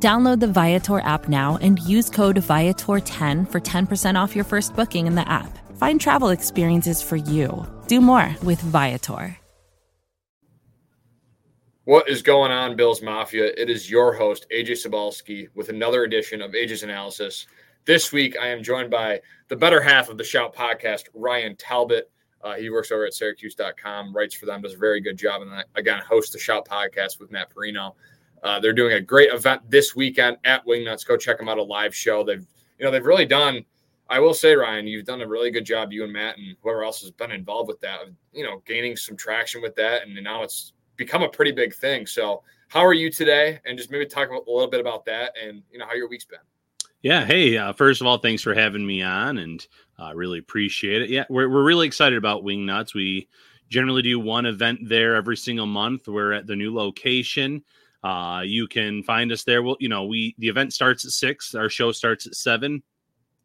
Download the Viator app now and use code Viator10 for 10% off your first booking in the app. Find travel experiences for you. Do more with Viator. What is going on, Bills Mafia? It is your host, Ajay Cybulski, with another edition of Ajay's Analysis. This week, I am joined by the better half of the Shout podcast, Ryan Talbot. Uh, he works over at Syracuse.com, writes for them, does a very good job, and again, hosts the Shout podcast with Matt Parrino. Uh, they're doing a great event this weekend at Wingnuts. Go check them out. A live show. They've you know they've really done. I will say, Ryan, you've done a really good job. You and Matt and whoever else has been involved with that. You know, gaining some traction with that, and now it's become a pretty big thing. So, how are you today? And just maybe talk a little bit about that, and you know how your week's been. Yeah. Hey, uh, first of all, thanks for having me on, and uh, really appreciate it. Yeah, we're we're really excited about Wingnuts. We generally do one event there every single month. We're at the new location. Uh, you can find us there. Well, you know, we the event starts at six. Our show starts at seven.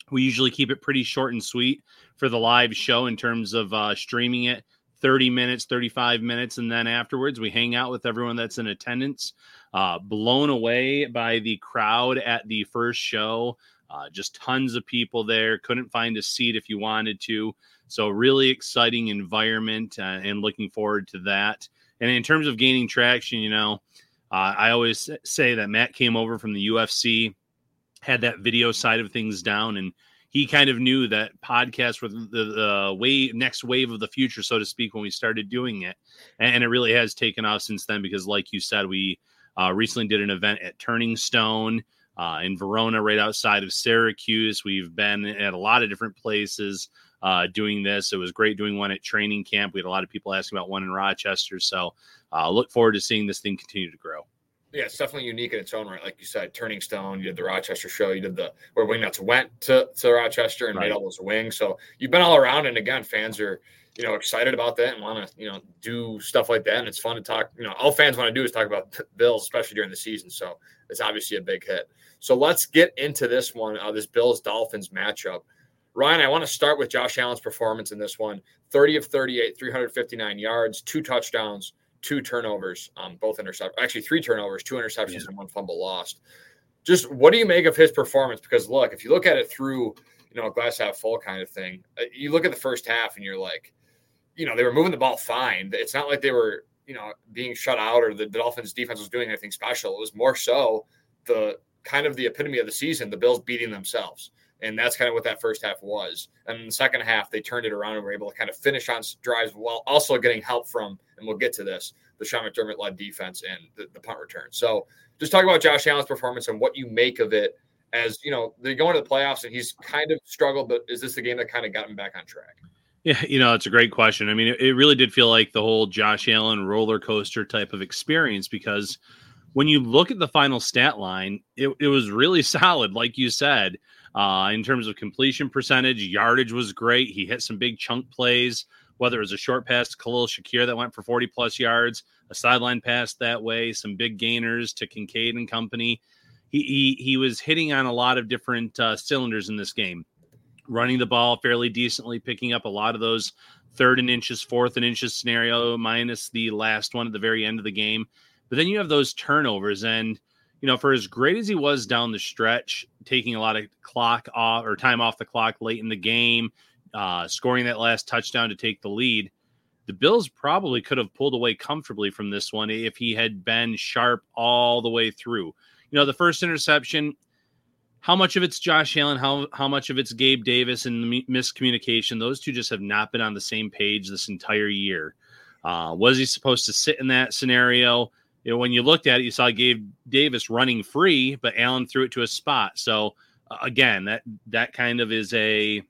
We usually keep it pretty short and sweet for the live show in terms of uh, streaming it. 30 minutes, 35 minutes, and then afterwards we hang out with everyone that's in attendance. Uh, blown away by the crowd at the first show. Uh, just tons of people there. Couldn't find a seat if you wanted to. So, really exciting environment uh, and looking forward to that. And in terms of gaining traction, you know, uh, I always say that Matt came over from the UFC, had that video side of things down, and he kind of knew that podcasts were the, the wave, next wave of the future, so to speak, when we started doing it. And, and it really has taken off since then because, like you said, we uh, recently did an event at Turning Stone uh, in Verona, right outside of Syracuse. We've been at a lot of different places uh, doing this. It was great doing one at training camp. We had a lot of people asking about one in Rochester. So uh, look forward to seeing this thing continue to grow. Yeah, it's definitely unique in its own right. Like you said, Turning Stone, you did the Rochester show, you did the where Wingnuts went to, to Rochester and right. made all those wings. So you've been all around. And again, fans are, you know, excited about that and want to, you know, do stuff like that. And it's fun to talk, you know, all fans want to do is talk about Bills, especially during the season. So it's obviously a big hit. So let's get into this one, uh, this Bills Dolphins matchup. Ryan, I want to start with Josh Allen's performance in this one 30 of 38, 359 yards, two touchdowns two turnovers, um, both intercept, actually three turnovers, two interceptions, yeah. and one fumble lost. Just what do you make of his performance? Because look, if you look at it through, you know, a glass half full kind of thing, uh, you look at the first half and you're like, you know, they were moving the ball fine. It's not like they were, you know, being shut out or the Dolphins defense was doing anything special. It was more so the kind of the epitome of the season, the Bills beating themselves. And that's kind of what that first half was. And in the second half, they turned it around and were able to kind of finish on drives while also getting help from, and we'll get to this, the Sean McDermott led defense and the, the punt return. So just talk about Josh Allen's performance and what you make of it as, you know, they're going to the playoffs and he's kind of struggled, but is this the game that kind of got him back on track? Yeah, you know, it's a great question. I mean, it, it really did feel like the whole Josh Allen roller coaster type of experience because when you look at the final stat line, it, it was really solid, like you said. Uh, in terms of completion percentage, yardage was great. He hit some big chunk plays, whether it was a short pass to Khalil Shakir that went for 40 plus yards, a sideline pass that way, some big gainers to Kincaid and company. He, he, he was hitting on a lot of different uh, cylinders in this game, running the ball fairly decently, picking up a lot of those third and inches, fourth and inches scenario, minus the last one at the very end of the game. But then you have those turnovers and – you know, for as great as he was down the stretch, taking a lot of clock off or time off the clock late in the game, uh, scoring that last touchdown to take the lead, the Bills probably could have pulled away comfortably from this one if he had been sharp all the way through. You know, the first interception, how much of it's Josh Allen, how how much of it's Gabe Davis and the miscommunication? Those two just have not been on the same page this entire year. Uh, was he supposed to sit in that scenario? You know, when you looked at it, you saw Gabe Davis running free, but Allen threw it to a spot. So uh, again, that that kind of is a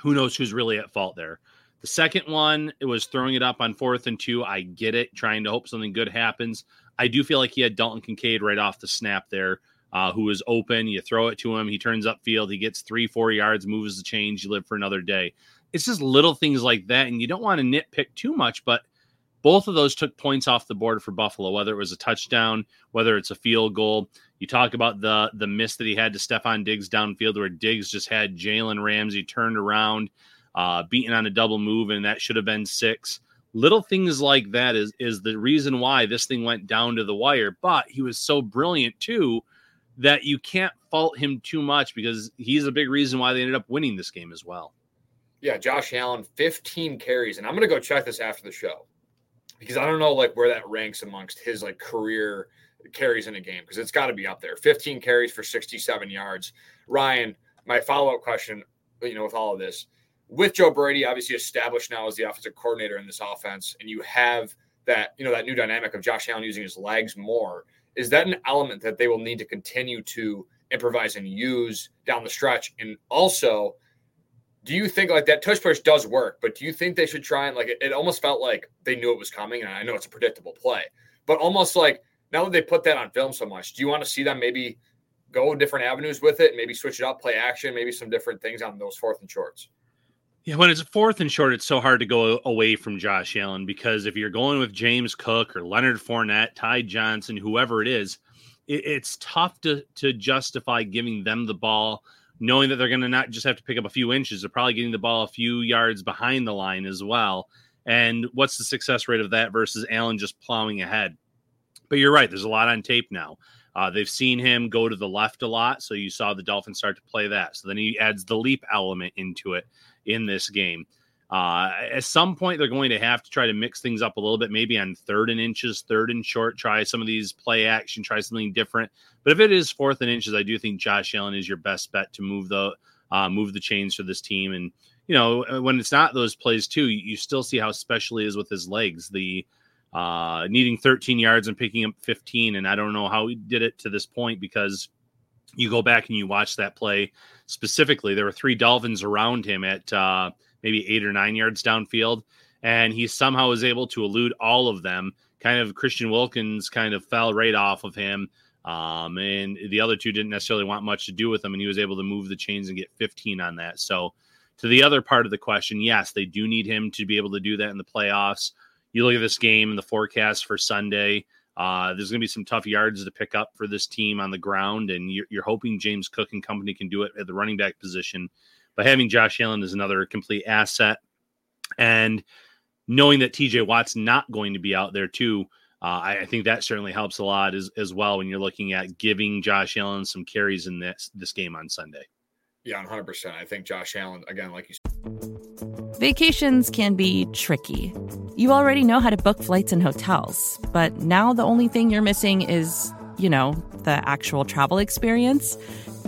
who knows who's really at fault there. The second one, it was throwing it up on fourth and two. I get it, trying to hope something good happens. I do feel like he had Dalton Kincaid right off the snap there, uh, who is open. You throw it to him, he turns upfield, he gets three, four yards, moves the change, you live for another day. It's just little things like that, and you don't want to nitpick too much, but both of those took points off the board for Buffalo, whether it was a touchdown, whether it's a field goal. You talk about the the miss that he had to Stefon Diggs downfield, where Diggs just had Jalen Ramsey turned around, uh, beaten on a double move, and that should have been six. Little things like that is is the reason why this thing went down to the wire. But he was so brilliant too that you can't fault him too much because he's a big reason why they ended up winning this game as well. Yeah, Josh Allen, 15 carries, and I'm gonna go check this after the show because I don't know like where that ranks amongst his like career carries in a game because it's got to be up there. 15 carries for 67 yards. Ryan, my follow up question, you know, with all of this, with Joe Brady obviously established now as the offensive coordinator in this offense, and you have that you know that new dynamic of Josh Allen using his legs more. Is that an element that they will need to continue to improvise and use down the stretch? And also, do you think like that tush push does work, but do you think they should try and like it, it, almost felt like they knew it was coming? And I know it's a predictable play, but almost like now that they put that on film so much, do you want to see them maybe go different avenues with it, maybe switch it up, play action, maybe some different things on those fourth and shorts? Yeah, when it's fourth and short, it's so hard to go away from Josh Allen because if you're going with James Cook or Leonard Fournette, Ty Johnson, whoever it is, it, it's tough to to justify giving them the ball knowing that they're going to not just have to pick up a few inches, they're probably getting the ball a few yards behind the line as well. And what's the success rate of that versus Allen just plowing ahead? But you're right, there's a lot on tape now. Uh, they've seen him go to the left a lot, so you saw the Dolphins start to play that. So then he adds the leap element into it in this game. Uh, at some point, they're going to have to try to mix things up a little bit, maybe on third and inches, third and short, try some of these play action, try something different. But if it is fourth and inches, I do think Josh Allen is your best bet to move the uh, move the chains for this team. And you know, uh, when it's not those plays too, you still see how special he is with his legs. The uh, needing 13 yards and picking up 15, and I don't know how he did it to this point because you go back and you watch that play specifically. There were three Dolphins around him at uh, maybe eight or nine yards downfield. And he somehow was able to elude all of them. Kind of Christian Wilkins kind of fell right off of him. Um, and the other two didn't necessarily want much to do with him. And he was able to move the chains and get 15 on that. So, to the other part of the question, yes, they do need him to be able to do that in the playoffs. You look at this game and the forecast for Sunday. Uh, there's going to be some tough yards to pick up for this team on the ground, and you're, you're, hoping James Cook and company can do it at the running back position. But having Josh Allen is another complete asset. And knowing that TJ Watt's not going to be out there too, uh, I, I, think that certainly helps a lot as, as well when you're looking at giving Josh Allen some carries in this this game on Sunday. Yeah, 100%. I think Josh Allen, again, like you said. Vacations can be tricky. You already know how to book flights and hotels, but now the only thing you're missing is, you know, the actual travel experience.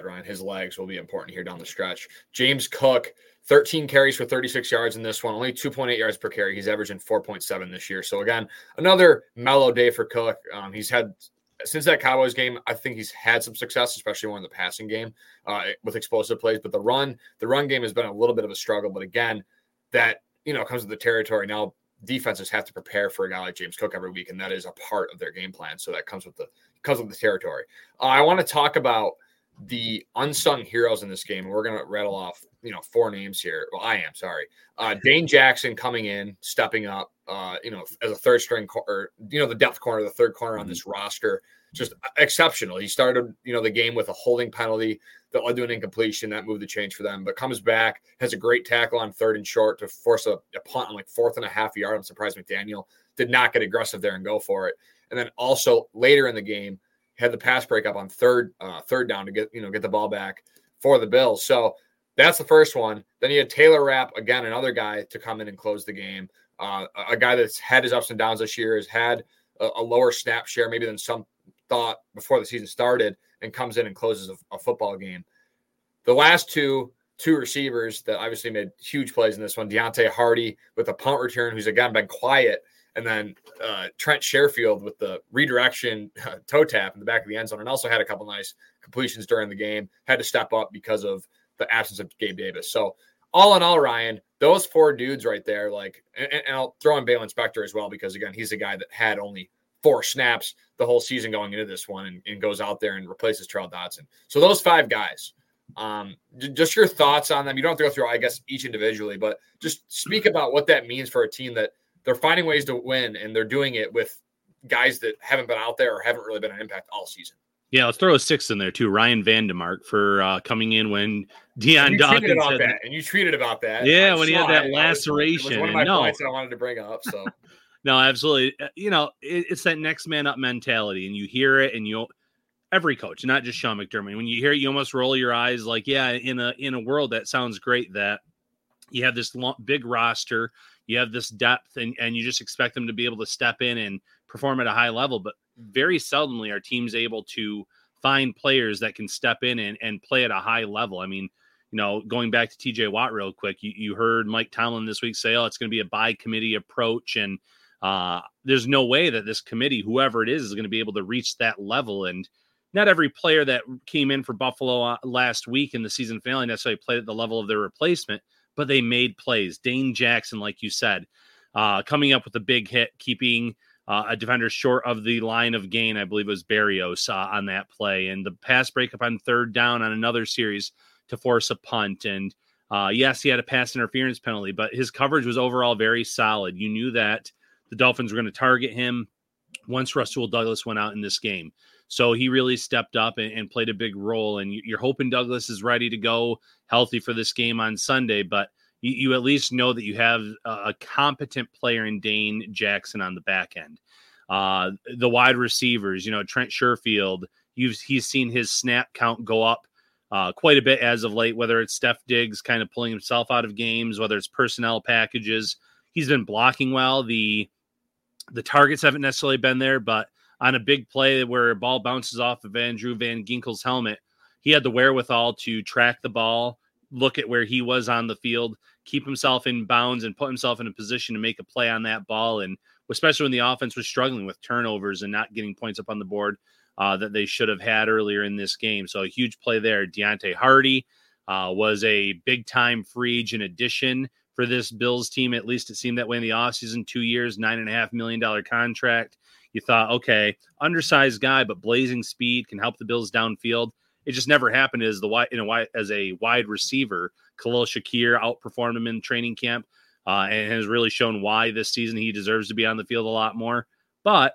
Ryan, his legs will be important here down the stretch. James Cook, 13 carries for 36 yards in this one, only 2.8 yards per carry. He's averaging 4.7 this year. So again, another mellow day for Cook. Um, he's had since that Cowboys game, I think he's had some success, especially more in the passing game uh, with explosive plays. But the run, the run game has been a little bit of a struggle. But again, that you know comes with the territory. Now defenses have to prepare for a guy like James Cook every week, and that is a part of their game plan. So that comes with the comes with the territory. Uh, I want to talk about the unsung heroes in this game. We're going to rattle off, you know, four names here. Well, I am sorry. Uh, Dane Jackson coming in, stepping up, uh, you know, as a third string or you know, the depth corner, the third corner on mm-hmm. this roster. just exceptional. He started, you know, the game with a holding penalty that led to an incompletion that moved the change for them, but comes back, has a great tackle on third and short to force a, a punt on like fourth and a half yard. I'm surprised McDaniel did not get aggressive there and go for it. And then also later in the game, had the pass breakup on third uh, third down to get you know get the ball back for the Bills. So that's the first one. Then you had Taylor Rapp again, another guy to come in and close the game. Uh, a guy that's had his ups and downs this year has had a, a, lower snap share maybe than some thought before the season started, and comes in and closes a, a football game. The last two two receivers that obviously made huge plays in this one. Deonte Harty with a punt return, who's again been quiet, and then uh, Trent Sherfield with the redirection uh, toe tap in the back of the end zone, and also had a couple nice completions during the game. Had to step up because of the absence of Gabe Davis. So all in all, Ryan, those four dudes right there, like, and, and I'll throw in Baylon Spector as well because again, he's a guy that had only four snaps the whole season going into this one, and, and goes out there and replaces Charles Dodson. So those five guys. Um, just your thoughts on them. You don't have to go through, I guess, each individually, but just speak about what that means for a team that they're finding ways to win and they're doing it with guys that haven't been out there or haven't really been an impact all season. Yeah, let's throw a six in there too. Ryan Van Demark for uh, coming in when Dion Dawkins said that. and you tweeted about that. Yeah, I when he had that it. laceration. It was, one of my no. points that I wanted to bring up. So no, absolutely. Uh, you know, it, it's that next man up mentality, and you hear it, and you every coach, not just Sean McDermott. When you hear it, you almost roll your eyes, like, yeah, in a in a world that sounds great that you have this long, big roster, you have this depth, and and you just expect them to be able to step in and perform at a high level, but very seldomly are teams able to find players that can step in and, and play at a high level. I mean, you know, going back to TJ Watt real quick, you, you heard Mike Tomlin this week say, oh, it's going to be a by committee approach. And uh, there's no way that this committee, whoever it is, is going to be able to reach that level. And not every player that came in for Buffalo uh, last week in the season finale necessarily played at the level of their replacement, but they made plays. Dane Jackson, like you said, uh, coming up with a big hit, keeping – uh, a defender short of the line of gain. I believe it was Berrios uh, on that play, and the pass breakup on third down on another series to force a punt. And uh, yes, he had a pass interference penalty, but his coverage was overall very solid. You knew that the Dolphins were going to target him once Rasul Douglas went out in this game. So he really stepped up and, and played a big role. And you're hoping Douglas is ready to go healthy for this game on Sunday, but you, you at least know that you have a, a, competent player in Dane Jackson on the back end. Uh, the wide receivers, you know, Trent Sherfield, you've he's seen his snap count go up uh, quite a bit as of late, whether it's Steph Diggs kind of pulling himself out of games, whether it's personnel packages. He's been blocking well. The the targets haven't necessarily been there, but on a big play where a ball bounces off of Andrew Van Ginkel's helmet, he had the wherewithal to track the ball, look at where he was on the field, keep himself in bounds and put himself in a position to make a play on that ball. And especially when the offense was struggling with turnovers and not getting points up on the board uh, that they should have had earlier in this game. So a huge play there. Deonte Harty uh, was a big time free agent addition for this Bills team. At least it seemed that way in the offseason. Two years, nine and a half million dollar contract. You thought, okay, undersized guy, but blazing speed can help the Bills downfield. It just never happened as the wide, you know, why as a wide receiver. Khalil Shakir outperformed him in training camp uh, and has really shown why this season he deserves to be on the field a lot more. But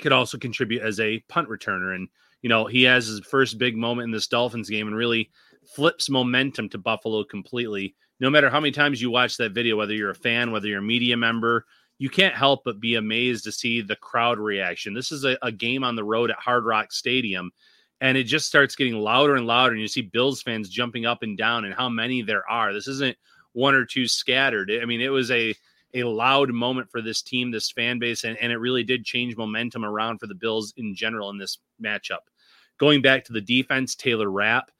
could also contribute as a punt returner. And, you know, he has his first big moment in this Dolphins game and really flips momentum to Buffalo completely. No matter how many times you watch that video, whether you're a fan, whether you're a media member, you can't help but be amazed to see the crowd reaction. This is a, a game on the road at Hard Rock Stadium and it just starts getting louder and louder and you see bills fans jumping up and down and how many there are. This isn't one or two scattered. I mean it was a a loud moment for this team this fan base and, and it really did change momentum around for the bills in general in this matchup. Going back to the defense taylor rapp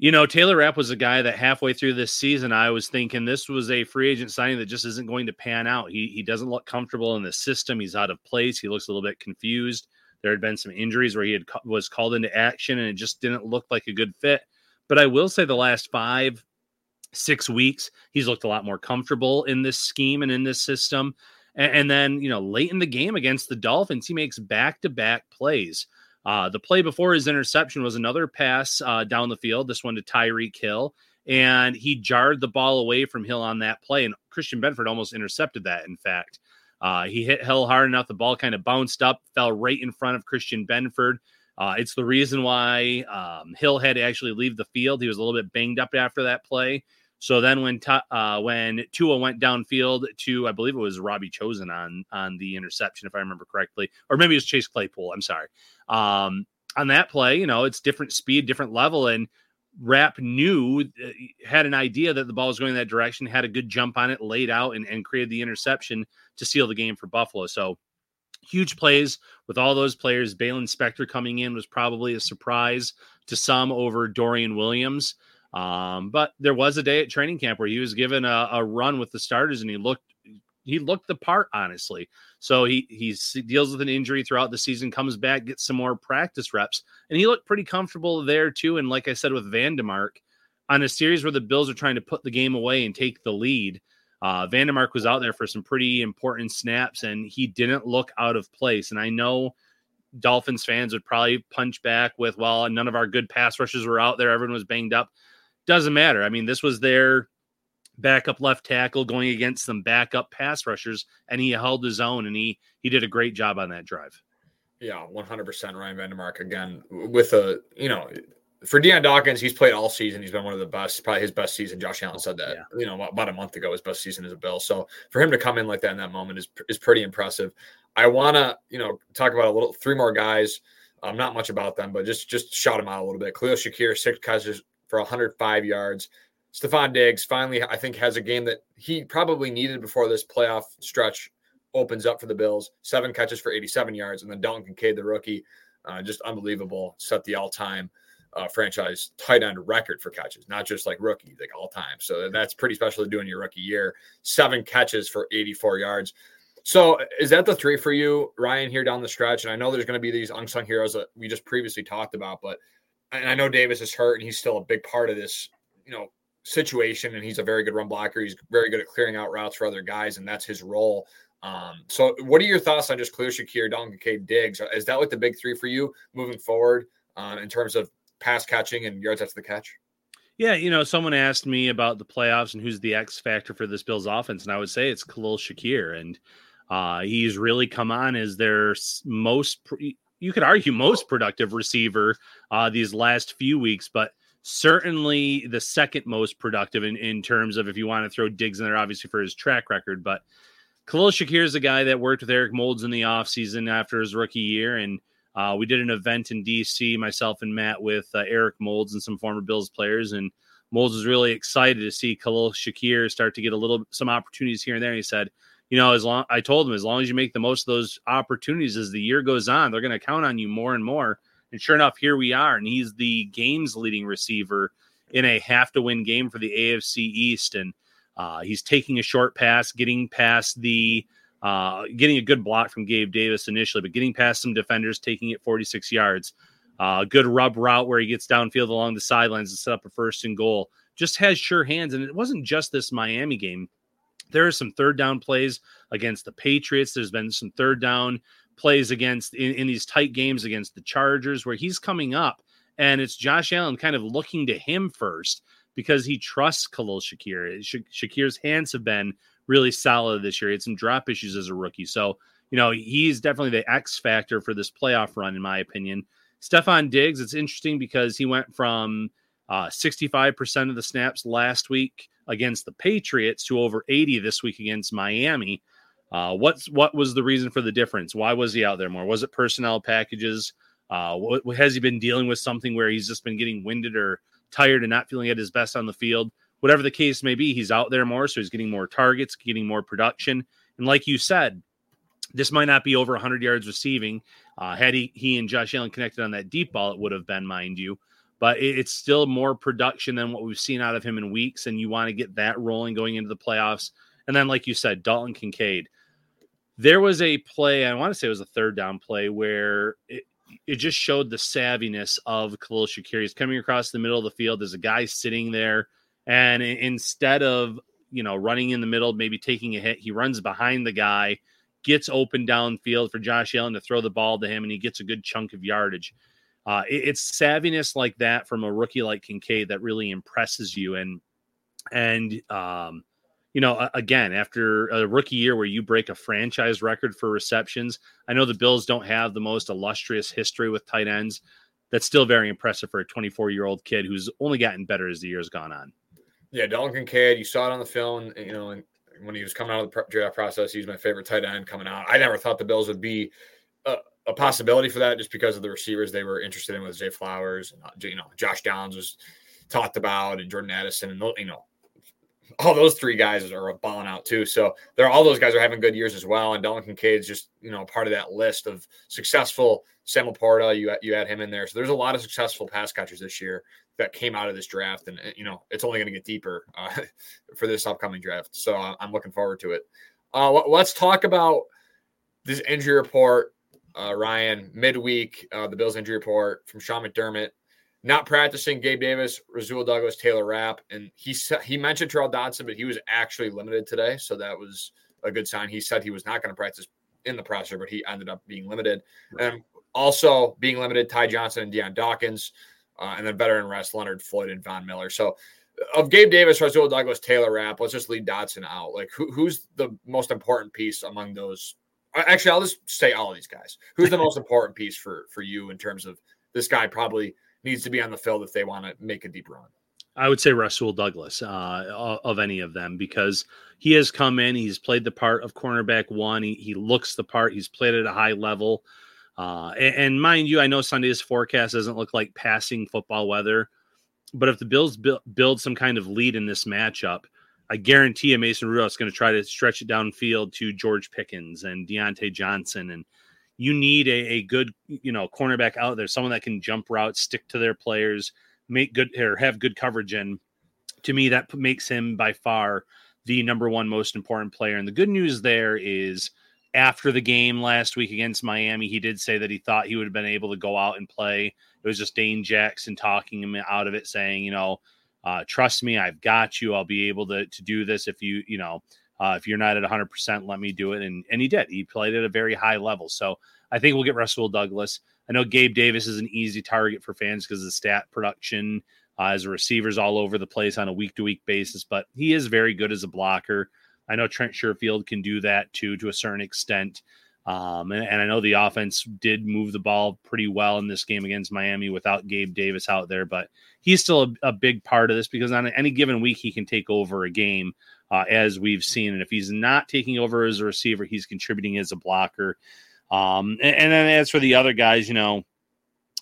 you know taylor rapp was a guy that halfway through this season i was thinking this was a free agent signing that just isn't going to pan out he, he doesn't look comfortable in the system he's out of place he looks a little bit confused there had been some injuries where he had was called into action and it just didn't look like a good fit. But I will say the last five, six weeks, he's looked a lot more comfortable in this scheme and in this system. And, and then, you know, late in the game against the Dolphins, he makes back to back plays. Uh, the play before his interception was another pass uh, down the field, this one to Tyreek Hill. And he jarred the ball away from Hill on that play. And Christian Benford almost intercepted that, in fact. Uh, he hit Hill hard enough. The ball kind of bounced up, fell right in front of Christian Benford. Uh, it's the reason why um, Hill had to actually leave the field. He was a little bit banged up after that play. So then when uh, when Tua went downfield to I believe it was Robbie Chosen on on the interception if I remember correctly, or maybe it was Chase Claypool. I'm sorry. Um, on that play, you know, it's different speed, different level, and Rapp knew uh, had an idea that the ball was going that direction, had a good jump on it, laid out, and, and created the interception to seal the game for Buffalo. So huge plays with all those players. Baylon Spector coming in was probably a surprise to some over Dorian Williams. Um, but there was a day at training camp where he was given a, a run with the starters and he looked he looked the part, honestly. So he he deals with an injury throughout the season, comes back, gets some more practice reps, and he looked pretty comfortable there too. And like I said with Van Demark, on a series where the Bills are trying to put the game away and take the lead, uh, Van Demark was out there for some pretty important snaps, and he didn't look out of place. And I know Dolphins fans would probably punch back with, "Well, none of our good pass rushes were out there; everyone was banged up." Doesn't matter. I mean, this was their backup left tackle going against some backup pass rushers, and he held his own, and he he did a great job on that drive. Yeah, one hundred percent. Ryan Van Demark again with a you know for Dion Dawkins, he's played all season. He's been one of the best, probably his best season. Josh Allen said that, yeah. you know, about a month ago, his best season as a Bill. So for him to come in like that in that moment is is pretty impressive. I want to, you know, talk about a little three more guys. Um, not much about them, but just just shout them out a little bit. Khalil Shakir, six catches for 105 yards. Stefon Diggs finally, I think, has a game that he probably needed before this playoff stretch opens up for the Bills. Seven catches for 87 yards, and then Dalton Kincaid, the rookie, uh, just unbelievable. Set the all-time uh, franchise tight end record for catches, not just like rookie, like all time. So that's pretty special to do in your rookie year. Seven catches for 84 yards. So is that the three for you, Ryan, here down the stretch? And I know there's going to be these unsung heroes that we just previously talked about, but I know Davis is hurt and he's still a big part of this, you know, situation. And he's a very good run blocker. He's very good at clearing out routes for other guys, and that's his role. Um, so what are your thoughts on just Khalil Shakir, Dalton Kincaid, Diggs? Is that like the big three for you moving forward uh, in terms of pass catching and yards after the catch? Yeah, you know, someone asked me about the playoffs and who's the X factor for this Bills offense, and I would say it's Khalil Shakir, and uh, he's really come on as their most, you could argue, most productive receiver uh, these last few weeks, but certainly the second most productive in, in terms of if you want to throw Diggs in there, obviously for his track record, but Khalil Shakir is a guy that worked with Eric Moulds in the offseason after his rookie year, and uh, we did an event in DC, myself and Matt, with uh, Eric Moulds and some former Bills players, and Moulds was really excited to see Khalil Shakir start to get a little some opportunities here and there. He said, "You know, as long I told him, as long as you make the most of those opportunities as the year goes on, they're going to count on you more and more." And sure enough, here we are, and he's the game's leading receiver in a have to win game for the AFC East, and uh, he's taking a short pass, getting past the uh, getting a good block from Gabe Davis initially, but getting past some defenders, taking it 46 yards. Uh, good rub route where he gets downfield along the sidelines to set up a first and goal. Just has sure hands. And it wasn't just this Miami game. There are some third down plays against the Patriots. There's been some third down plays against in, in these tight games against the Chargers where he's coming up and it's Josh Allen kind of looking to him first because he trusts Khalil Shakir. Shakir's hands have been really solid this year. He had some drop issues as a rookie. So, you know, he's definitely the X factor for this playoff run, in my opinion. Stefon Diggs, it's interesting because he went from uh, 65% of the snaps last week against the Patriots to over 80 this week against Miami. Uh, what's what was the reason for the difference? Why was he out there more? Was it personnel packages? Uh, what, has he been dealing with something where he's just been getting winded or tired and not feeling at his best on the field? whatever the case may be, he's out there more, so he's getting more targets, getting more production. And like you said, this might not be over 100 yards receiving. Uh, had he, he and Josh Allen connected on that deep ball, it would have been, mind you. But it's still more production than what we've seen out of him in weeks, and you want to get that rolling going into the playoffs. And then, like you said, Dalton Kincaid. There was a play, I want to say it was a third down play, where it, it just showed the savviness of Khalil Shakir. He's coming across the middle of the field. There's a guy sitting there and instead of, you know, running in the middle, maybe taking a hit, he runs behind the guy, gets open downfield for Josh Allen to throw the ball to him, and he gets a good chunk of yardage. Uh, it, it's savviness like that from a rookie like Kincaid that really impresses you. And, and, um, you know, again, after a rookie year where you break a franchise record for receptions, I know the Bills don't have the most illustrious history with tight ends. That's still very impressive for a 24 year old kid who's only gotten better as the year's gone on. Yeah, Dalton Kincaid, you saw it on the film, you know, and when he was coming out of the draft process, he was my favorite tight end coming out. I never thought the Bills would be a, a possibility for that just because of the receivers they were interested in with Zay Flowers and, uh, you know, Josh Downs was talked about and Jordan Addison and, you know, all those three guys are balling out too. So they're all those guys are having good years as well. And Dalton Kincaid's just you know part of that list of successful. Sam LaPorta, you you add him in there. So there's a lot of successful pass catchers this year that came out of this draft, and you know it's only going to get deeper uh, for this upcoming draft. So I'm looking forward to it. Uh, let's talk about this injury report, uh, Ryan. Midweek, uh, the Bills injury report from Sean McDermott not practicing Gabe Davis, Rasul Douglas, Taylor Rapp, and he said he mentioned Terrell Dodson, but he was actually limited today, so that was a good sign. He said he was not going to practice in the presser, but he ended up being limited, right. and also being limited Ty Johnson and Dion Dawkins, uh, and then veteran rest Leonard Floyd and Von Miller. So of Gabe Davis, Rasul Douglas, Taylor Rapp, let's just leave Dodson out. Like who, who's the most important piece among those? Actually, I'll just say all of these guys. Who's the most important piece for for you in terms of this guy probably needs to be on the field if they want to make a deep run. I would say Rasul Douglas uh, of any of them because he has come in, he's played the part of cornerback one. He, he looks the part. He's played at a high level. Uh, and, and, mind you, I know Sunday's forecast doesn't look like passing football weather, but if the Bills build, build some kind of lead in this matchup, I guarantee you Mason Rudolph's going to try to stretch it downfield to George Pickens and Diontae Johnson and – you need a, a good, you know, cornerback out there, someone that can jump routes, stick to their players, make good or have good coverage. And to me, that makes him by far the number one most important player. And the good news there is after the game last week against Miami, he did say that he thought he would have been able to go out and play. It was just Dane Jackson talking him out of it, saying, you know, uh, trust me, I've got you. I'll be able to to do this if you, you know, uh, if you're not at 100%, let me do it. And, and he did. He played at a very high level. So I think we'll get Rasul Douglas. I know Gabe Davis is an easy target for fans because the stat production uh, as a receivers all over the place on a week to week basis, but he is very good as a blocker. I know Trent Sherfield can do that too to a certain extent. Um, and, and, I know the offense did move the ball pretty well in this game against Miami without Gabe Davis out there, but he's still a, a big part of this because on any given week he can take over a game uh, as we've seen. And if he's not taking over as a receiver, he's contributing as a blocker. Um, and, and, then as for the other guys, you know,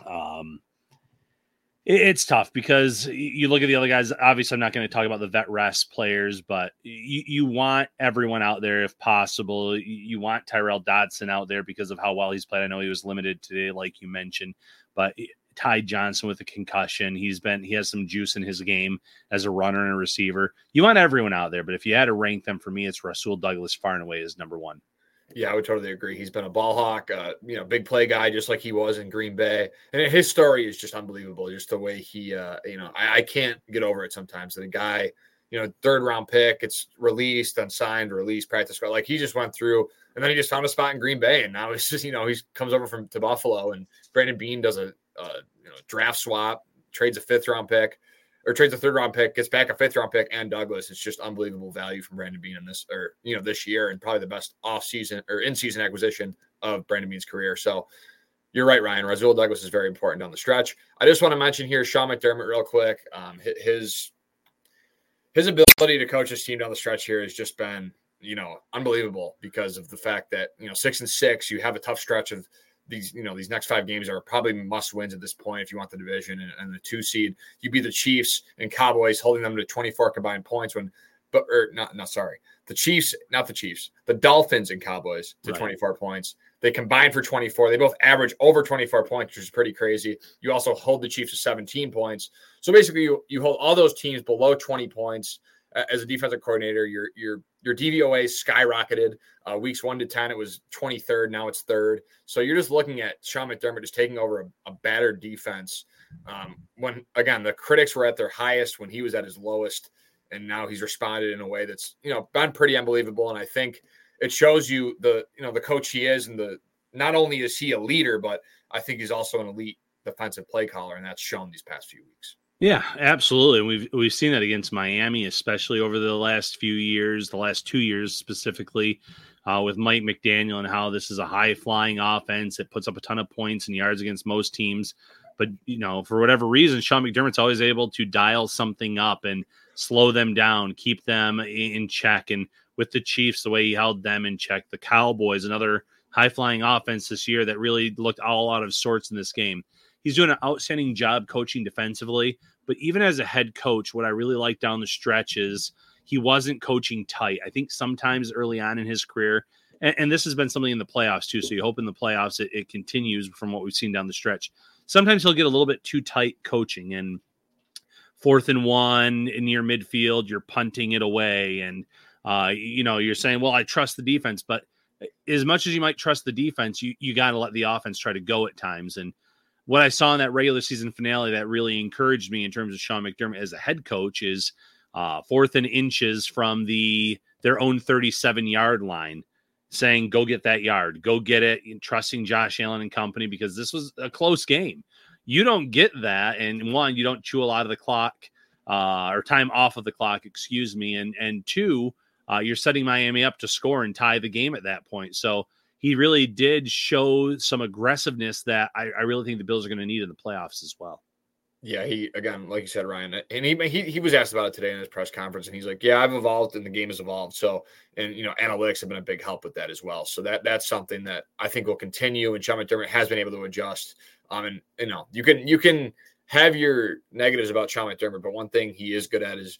um, it's tough because you look at the other guys. Obviously, I'm not going to talk about the vet rest players, but you, you want everyone out there if possible. You want Tyrel Dodson out there because of how well he's played. I know he was limited today, like you mentioned, but Ty Johnson with a concussion. He's been he has some juice in his game as a runner and a receiver. You want everyone out there, but if you had to rank them for me, it's Rasul Douglas far and away is number one. Yeah, I would totally agree. He's been a ball hawk, uh, you know, big play guy, just like he was in Green Bay. And his story is just unbelievable. Just the way he, uh, you know, I, I can't get over it sometimes. The guy, you know, third round pick, it's released, unsigned, released, practice squad. Like he just went through, and then he just found a spot in Green Bay, and now it's just, you know, he comes over from to Buffalo, and Brandon Beane does a uh, you know, draft swap, trades a fifth round pick, or trades a third round pick, gets back a fifth round pick and Douglas. It's just unbelievable value from Brandon Beane in this, or you know, this year, and probably the best off season or in season acquisition of Brandon Beane's career. So you're right, Ryan. Rasul Douglas is very important down the stretch. I just want to mention here Sean McDermott real quick. Um, his his ability to coach his team down the stretch here has just been, you know, unbelievable because of the fact that you know six and six, you have a tough stretch of these you know these next five games are probably must wins at this point if you want the division and, and the two seed. You be the chiefs and cowboys holding them to 24 combined points when but or not not sorry. The chiefs not the chiefs the dolphins and cowboys to right. 24 points. They combine for 24 they both average over 24 points which is pretty crazy. You also hold the chiefs to 17 points. So basically you, you hold all those teams below 20 points as a defensive coordinator, your your your DVOA skyrocketed. Uh, weeks one to ten, it was 23rd. Now it's third. So you're just looking at Sean McDermott just taking over a, a battered defense. Um, when again the critics were at their highest when he was at his lowest, and now he's responded in a way that's you know been pretty unbelievable. And I think it shows you the you know the coach he is, and the not only is he a leader, but I think he's also an elite defensive play caller, and that's shown these past few weeks. Yeah, absolutely. We've we've seen that against Miami, especially over the last few years, the last two years specifically, uh, with Mike McDaniel and how this is a high flying offense that puts up a ton of points and yards against most teams. But you know, for whatever reason, Sean McDermott's always able to dial something up and slow them down, keep them in check. And with the Chiefs, the way he held them in check, the Cowboys, another high flying offense this year that really looked all out of sorts in this game he's doing an outstanding job coaching defensively. But even as a head coach, what I really like down the stretch is he wasn't coaching tight. I think sometimes early on in his career, and, and this has been something in the playoffs too. So you hope in the playoffs it, it continues from what we've seen down the stretch. Sometimes he'll get a little bit too tight coaching and fourth and one in near midfield, you're punting it away. And, uh, you know, you're saying, well, I trust the defense, but as much as you might trust the defense, you, you got to let the offense try to go at times. And what I saw in that regular season finale that really encouraged me in terms of Sean McDermott as a head coach is uh, fourth and inches from the their own 37 yard line, saying, "Go get that yard, go get it," and trusting Josh Allen and company because this was a close game. You don't get that, and one, you don't chew a lot of the clock uh, or time off of the clock, excuse me, and and two, uh, you're setting Miami up to score and tie the game at that point. So he really did show some aggressiveness that I, I really think the Bills are going to need in the playoffs as well. Yeah, he again, like you said, Ryan, and he, he he was asked about it today in his press conference, and he's like, "Yeah, I've evolved, and the game has evolved." So, and you know, analytics have been a big help with that as well. So that that's something that I think will continue, and Sean McDermott has been able to adjust. Um, and you know, you can you can have your negatives about Sean McDermott, but one thing he is good at is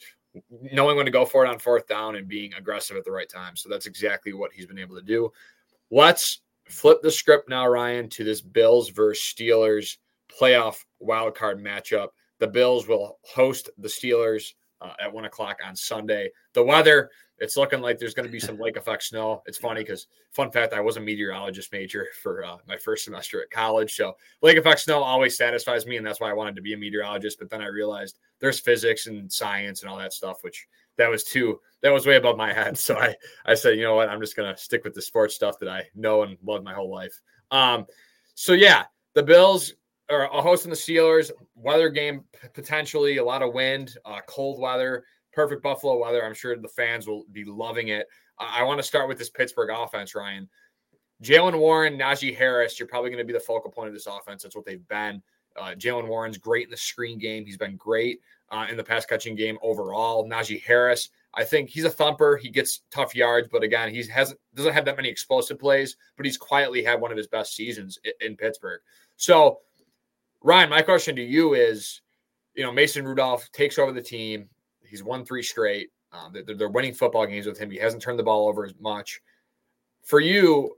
knowing when to go for it on fourth down and being aggressive at the right time. So that's exactly what he's been able to do. Let's flip the script now, Ryan, to this Bills versus Steelers playoff wild card matchup. The Bills will host the Steelers uh, at one o'clock on Sunday. The weather, it's looking like there's going to be some lake effect snow. It's funny because, fun fact, I was a meteorologist major for uh, my first semester at college. So, lake effect snow always satisfies me, and that's why I wanted to be a meteorologist. But then I realized there's physics and science and all that stuff, which that was too that was way above my head. So I I said, you know what, I'm just gonna stick with the sports stuff that I know and love my whole life. Um, so yeah, the Bills are hosting the Steelers. Weather game potentially a lot of wind, uh, cold weather, perfect Buffalo weather. I'm sure the fans will be loving it. I, I want to start with this Pittsburgh offense, Ryan. Jaylen Warren, Najee Harris, you're probably going to be the focal point of this offense. That's what they've been. Uh, Jaylen Warren's great in the screen game. He's been great uh, in the pass catching game overall. Najee Harris, I think he's a thumper. He gets tough yards, but again, he hasn't doesn't have that many explosive plays. But he's quietly had one of his best seasons in, in Pittsburgh. So, Ryan, my question to you is, you know, Mason Rudolph takes over the team. He's won three straight. Um, they're, they're winning football games with him. He hasn't turned the ball over as much. For you,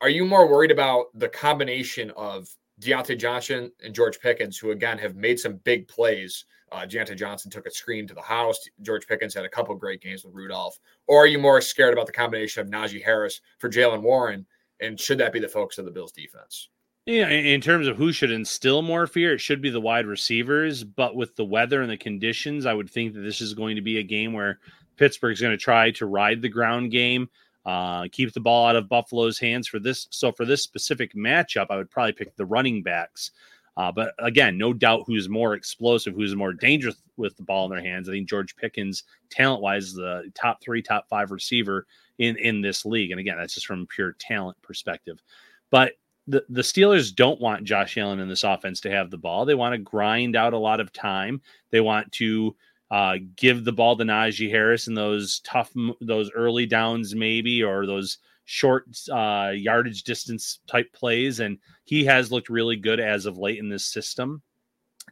are you more worried about the combination of Diontae Johnson and George Pickens, who again have made some big plays? Uh, Diontae Johnson took a screen to the house. George Pickens had a couple great games with Rudolph. Or are you more scared about the combination of Najee Harris for Jaylen Warren? And should that be the focus of the Bills defense? Yeah, in terms of who should instill more fear, it should be the wide receivers. But with the weather and the conditions, I would think that this is going to be a game where Pittsburgh's going to try to ride the ground game, uh, keep the ball out of Buffalo's hands for this. So for this specific matchup, I would probably pick the running backs. Uh, but again, no doubt who's more explosive, who's more dangerous with the ball in their hands. I think George Pickens, talent wise, the top three, top five receiver in in this league. And again, that's just from pure talent perspective. But the, the Steelers don't want Josh Allen in this offense to have the ball. They want to grind out a lot of time. They want to uh, give the ball to Najee Harris in those tough, those early downs, maybe, or those short uh, yardage distance type plays, and he has looked really good as of late in this system.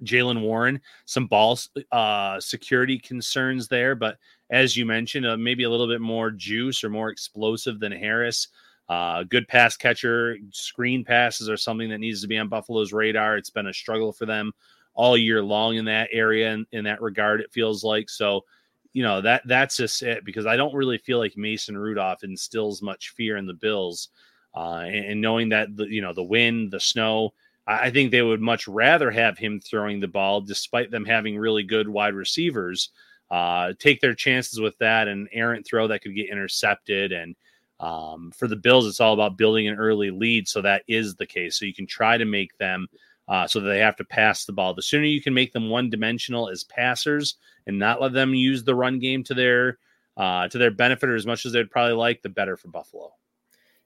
Jaylen Warren, some ball uh, security concerns there, but as you mentioned, uh, maybe a little bit more juice or more explosive than Harris. Uh, good pass catcher, screen passes are something that needs to be on Buffalo's radar. It's been a struggle for them all year long in that area, in, in that regard. It feels like so you know that that's just it because I don't really feel like Mason Rudolph instills much fear in the Bills, uh, and, and, knowing that the you know the wind, the snow, I, I, think they would much rather have him throwing the ball, despite them having really good wide receivers. Uh, take their chances with that, and errant throw that could get intercepted, and um, for the Bills, it's all about building an early lead, so that is the case. So you can try to make them uh, so that they have to pass the ball. The sooner you can make them one dimensional as passers and not let them use the run game to their uh, to their benefit or as much as they'd probably like, the better for Buffalo.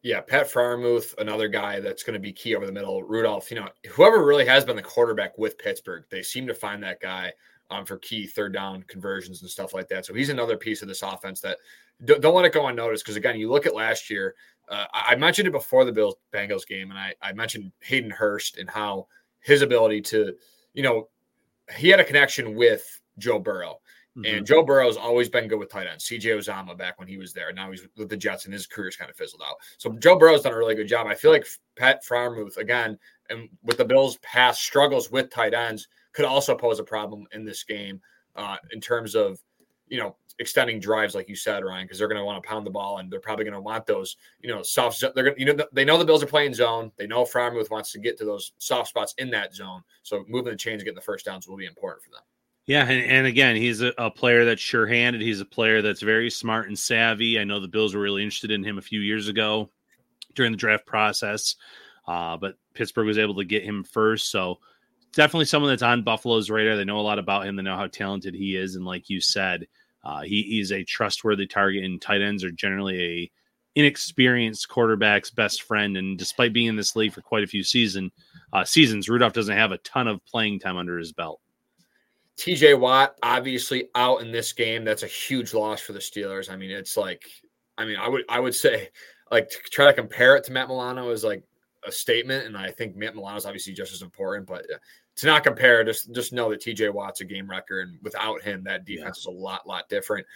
Yeah, Pat Freiermuth, another guy that's going to be key over the middle. Rudolph, you know, whoever really has been the quarterback with Pittsburgh, they seem to find that guy um, for key third down conversions and stuff like that. So he's another piece of this offense that don't, don't let it go unnoticed. Because again, you look at last year, uh, I mentioned it before the Bills Bengals game, and I, I mentioned Hayden Hurst and how his ability to, you know, he had a connection with Joe Burrow. Mm-hmm. And Joe Burrow's always been good with tight ends. CJ Uzomah back when he was there. Now he's with the Jets and his career's kind of fizzled out. So Joe Burrow's done a really good job. I feel like Pat Freiermuth, again, and with the Bills' past struggles with tight ends, could also pose a problem in this game uh, in terms of, you know, extending drives, like you said, Ryan, because they're going to want to pound the ball and they're probably going to want those, you know, soft. They're going, to, you know, they know the Bills are playing zone. They know Freiermuth wants to get to those soft spots in that zone. So moving the chains getting the first downs will be important for them. Yeah, and, and again, he's a, a, player that's sure-handed. He's a player that's very smart and savvy. I know the Bills were really interested in him a few years ago during the draft process, uh, but Pittsburgh was able to get him first. So definitely someone that's on Buffalo's radar. They know a lot about him. They know how talented he is, and like you said, uh, he, he's a trustworthy target. And tight ends are generally a inexperienced quarterback's best friend. And despite being in this league for quite a few season uh, seasons, Rudolph doesn't have a ton of playing time under his belt. TJ Watt obviously out in this game. That's a huge loss for the Steelers. I mean, it's like, I mean, I would I would say like to try to compare it to Matt Milano is like a statement, and I think Matt Milano is obviously just as important. But to not compare, just just know that TJ Watt's a game wrecker, and without him, that defense yeah. is a lot lot different.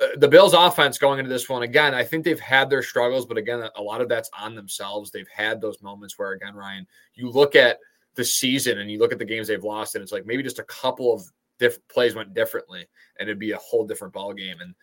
Uh, the Bills' offense going into this one again, I think they've had their struggles, but again, a lot of that's on themselves. They've had those moments where, again, Ryan, you look at the season and you look at the games they've lost, and it's like maybe just a couple of different plays went differently, and it'd be a whole different ball game. And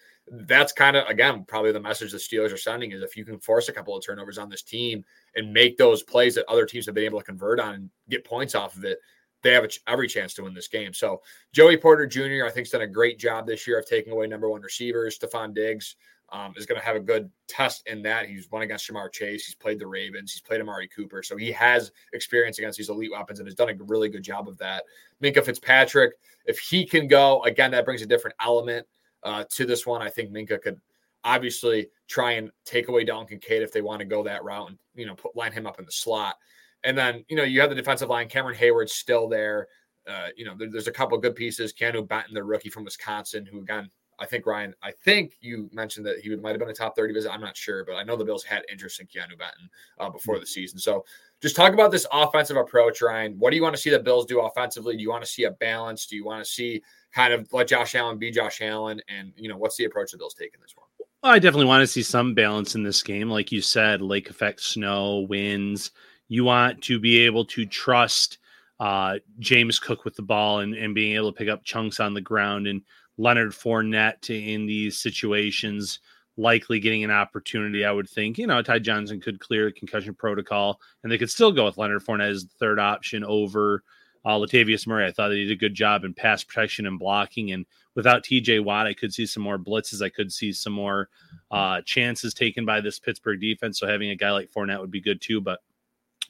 that's kind of again probably the message the Steelers are sending is if you can force a couple of turnovers on this team and make those plays that other teams have been able to convert on and get points off of it, they have every chance to win this game. So Joey Porter Jr. I think has done a great job this year of taking away number one receivers. Stefon Diggs um, is going to have a good test in that. He's won against Ja'Marr Chase. He's played the Ravens. He's played Amari Cooper. So he has experience against these elite weapons and has done a really good job of that. Minkah Fitzpatrick, if he can go, again, that brings a different element uh, to this one. I think Minkah could obviously try and take away Dalton Kincaid if they want to go that route and, you know, put, line him up in the slot. And then, you know, you have the defensive line. Cameron Heyward's still there. Uh, you know, there, there's a couple good pieces. Keanu Benton, the rookie from Wisconsin, who again I think Ryan, I think you mentioned that he might have been a top 30 visit. I'm not sure, but I know the Bills had interest in Keanu Benton uh, before the season. So just talk about this offensive approach, Ryan. What do you want to see the Bills do offensively? Do you want to see a balance? Do you want to see kind of let Josh Allen be Josh Allen? And, you know, what's the approach the Bills take in this one? Well, I definitely want to see some balance in this game. Like you said, lake effect, snow, winds. You want to be able to trust uh, James Cook with the ball and, and being able to pick up chunks on the ground and – Leonard Fournette in these situations, likely getting an opportunity. I would think, you know, Ty Johnson could clear the concussion protocol, and they could still go with Leonard Fournette as the third option over uh, Latavius Murray. I thought they did a good job in pass protection and blocking. And without TJ Watt, I could see some more blitzes. I could see some more uh, chances taken by this Pittsburgh defense. So having a guy like Fournette would be good too. But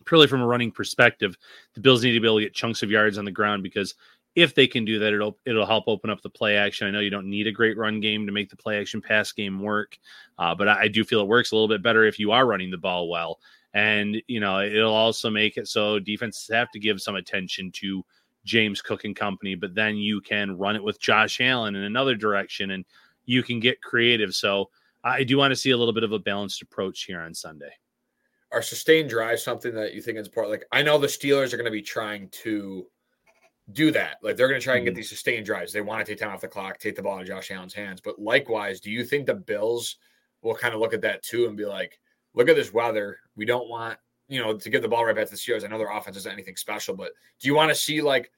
purely from a running perspective, the Bills need to be able to get chunks of yards on the ground because if they can do that, it'll it'll help open up the play action. I know you don't need a great run game to make the play action pass game work, uh, but I, I, do feel it works a little bit better if you are running the ball well. And you know, it'll also make it so defenses have to give some attention to James Cook and company, but then you can run it with Josh Allen in another direction, and you can get creative. So I do want to see a little bit of a balanced approach here on Sunday. Are sustained drives something that you think is important? Like I know the Steelers are going to be trying to do that. Like they're going to try and get mm-hmm. these sustained drives. They want to take time off the clock, take the ball in Josh Allen's hands. But likewise, do you think the Bills will kind of look at that too and be like, look at this weather. We don't want, you know, to give the ball right back to the Steelers. I know their offense isn't anything special, but do you want to see like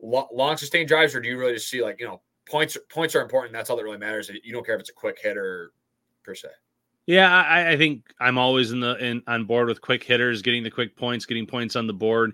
long sustained drives or do you really just see like, you know, points points are important. That's all that really matters. You don't care if it's a quick hit or per se. Yeah, I, I think I'm always in the in on board with quick hitters, getting the quick points, getting points on the board.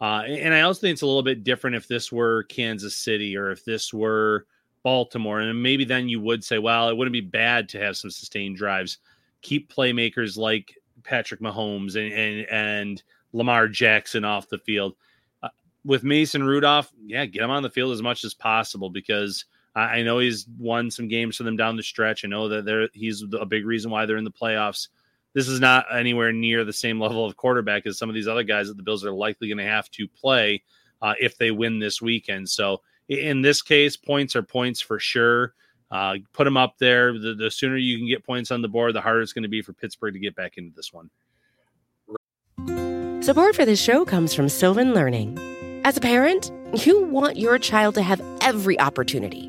Uh, and I also think it's a little bit different if this were Kansas City or if this were Baltimore. And maybe then you would say, well, it wouldn't be bad to have some sustained drives. Keep playmakers like Patrick Mahomes and, and, and Lamar Jackson off the field. Uh, with Mason Rudolph, yeah, get him on the field as much as possible because I, I know he's won some games for them down the stretch. I know that they're he's a big reason why they're in the playoffs. This is not anywhere near the same level of quarterback as some of these other guys that the Bills are likely going to have to play uh, if they win this weekend. So in this case, points are points for sure. Uh, put them up there. The, the sooner you can get points on the board, the harder it's going to be for Pittsburgh to get back into this one. Support for this show comes from Sylvan Learning. As a parent, you want your child to have every opportunity,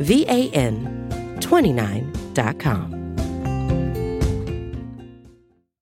V A N 29.com.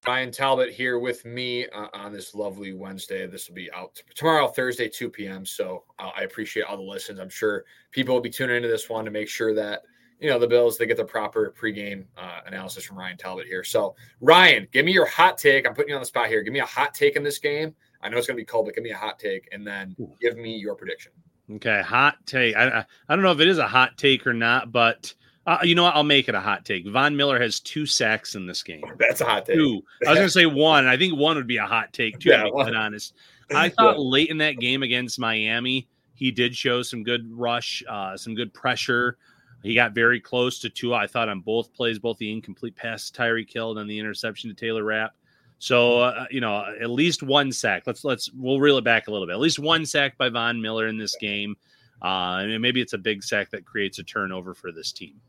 Ryan Talbot here with me uh, on this lovely Wednesday. This will be out tomorrow, Thursday, 2 p.m. So uh, I appreciate all the listens. I'm sure people will be tuning into this one to make sure that you know the Bills they get the proper pregame uh, analysis from Ryan Talbot here. So Ryan, give me your hot take. I'm putting you on the spot here. Give me a hot take in this game. I know it's going to be cold, but give me a hot take, and then give me your prediction. Okay, hot take. I, I I don't know if it is a hot take or not, but uh, you know what? I'll make it a hot take. Von Miller has two sacks in this game. That's a hot take. Two. I was going to say one. I think one would be a hot take too. Yeah, to be honest, I thought yeah. late in that game against Miami, he did show some good rush, uh, some good pressure. He got very close to two. I thought on both plays, both the incomplete pass to Tyreek Hill and the interception to Taylor Rapp. So uh, you know, at least one sack. Let's let's we'll reel it back a little bit. At least one sack by Von Miller in this game. Uh, and maybe it's a big sack that creates a turnover for this team.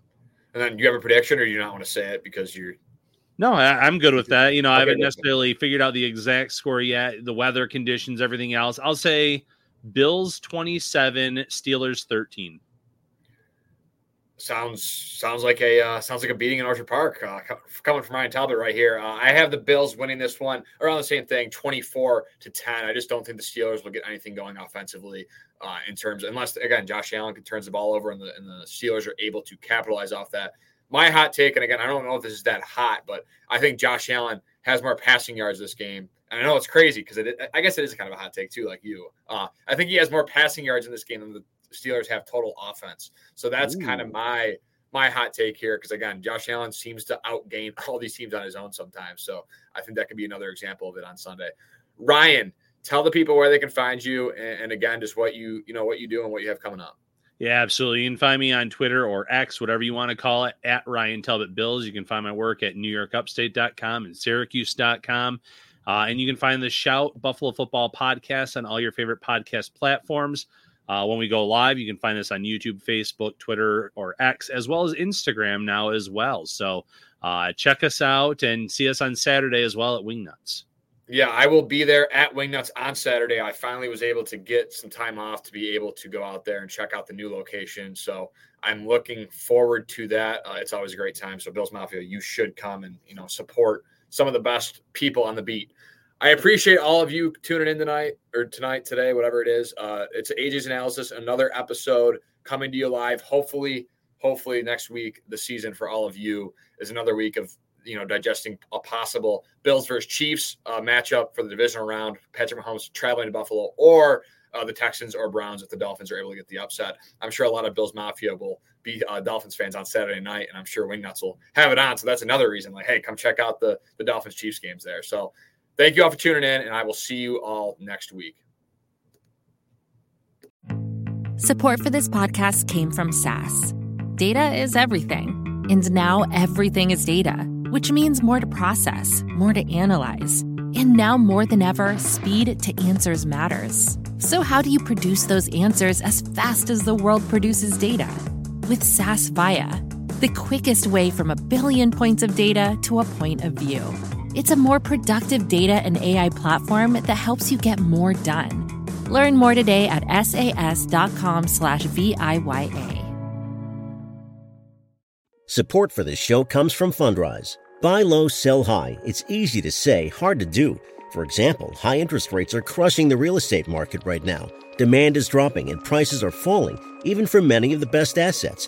And then you have a prediction, or you not want to say it because you're. No, I, am good with that. You know, okay, I haven't necessarily figured out the exact score yet, the weather conditions, everything else. I'll say Bills 27, Steelers 13. Sounds sounds like a uh, sounds like a beating in Orchard Park. Uh, coming from Ryan Talbot right here. Uh, I have the Bills winning this one around the same thing, 24 to 10. I just don't think the Steelers will get anything going offensively uh, in terms, unless again Josh Allen can turns the ball over and the and the Steelers are able to capitalize off that. My hot take, and again, I don't know if this is that hot, but I think Josh Allen has more passing yards this game. And I know it's crazy because I guess it is kind of a hot take too, like you. Uh, I think he has more passing yards in this game than the Steelers have total offense. So that's Ooh. kind of my my hot take here because again, Josh Allen seems to outgain all these teams on his own sometimes. So I think that could be another example of it on Sunday. Ryan, tell the people where they can find you and, and again just what you you know what you do and what you have coming up. Yeah, absolutely. You can find me on Twitter or X, whatever you want to call it, at Ryan Talbot Bills. You can find my work at NewYorkUpstate.com and Syracuse.com. Uh, and you can find the Shout Buffalo Football podcast on all your favorite podcast platforms. Uh, when we go live, you can find us on YouTube, Facebook, Twitter, or X, as well as Instagram now as well. So uh, check us out and see us on Saturday as well at Wingnuts. Yeah, I will be there at Wingnuts on Saturday. I finally was able to get some time off to be able to go out there and check out the new location. So I'm looking forward to that. Uh, it's always a great time. So Bills Mafia, you should come and you know support some of the best people on the beat. I appreciate all of you tuning in tonight or tonight, today, whatever it is. Uh, it's Ajay's analysis, another episode coming to you live. Hopefully, hopefully next week, the season for all of you is another week of you know digesting a possible Bills versus Chiefs uh, matchup for the divisional round. Patrick Mahomes traveling to Buffalo, or uh, the Texans or Browns if the Dolphins are able to get the upset. I'm sure a lot of Bills Mafia will be uh, Dolphins fans on Saturday night, and I'm sure Wingnuts will have it on. So that's another reason, like, hey, come check out the the Dolphins Chiefs games there. So Thank you all for tuning in, and I will see you all next week. Support for this podcast came from SAS. Data is everything, and now everything is data, which means more to process, more to analyze. And now more than ever, speed to answers matters So, how do you produce those answers as fast as the world produces data? With SAS Viya, the quickest way from a billion points of data to a point of view. It's a more productive data and AI platform that helps you get more done. Learn more today at sas.com slash VIYA. Support for this show comes from Fundrise. Buy low, sell high. It's easy to say, hard to do. For example, high interest rates are crushing the real estate market right now. Demand is dropping and prices are falling, even for many of the best assets.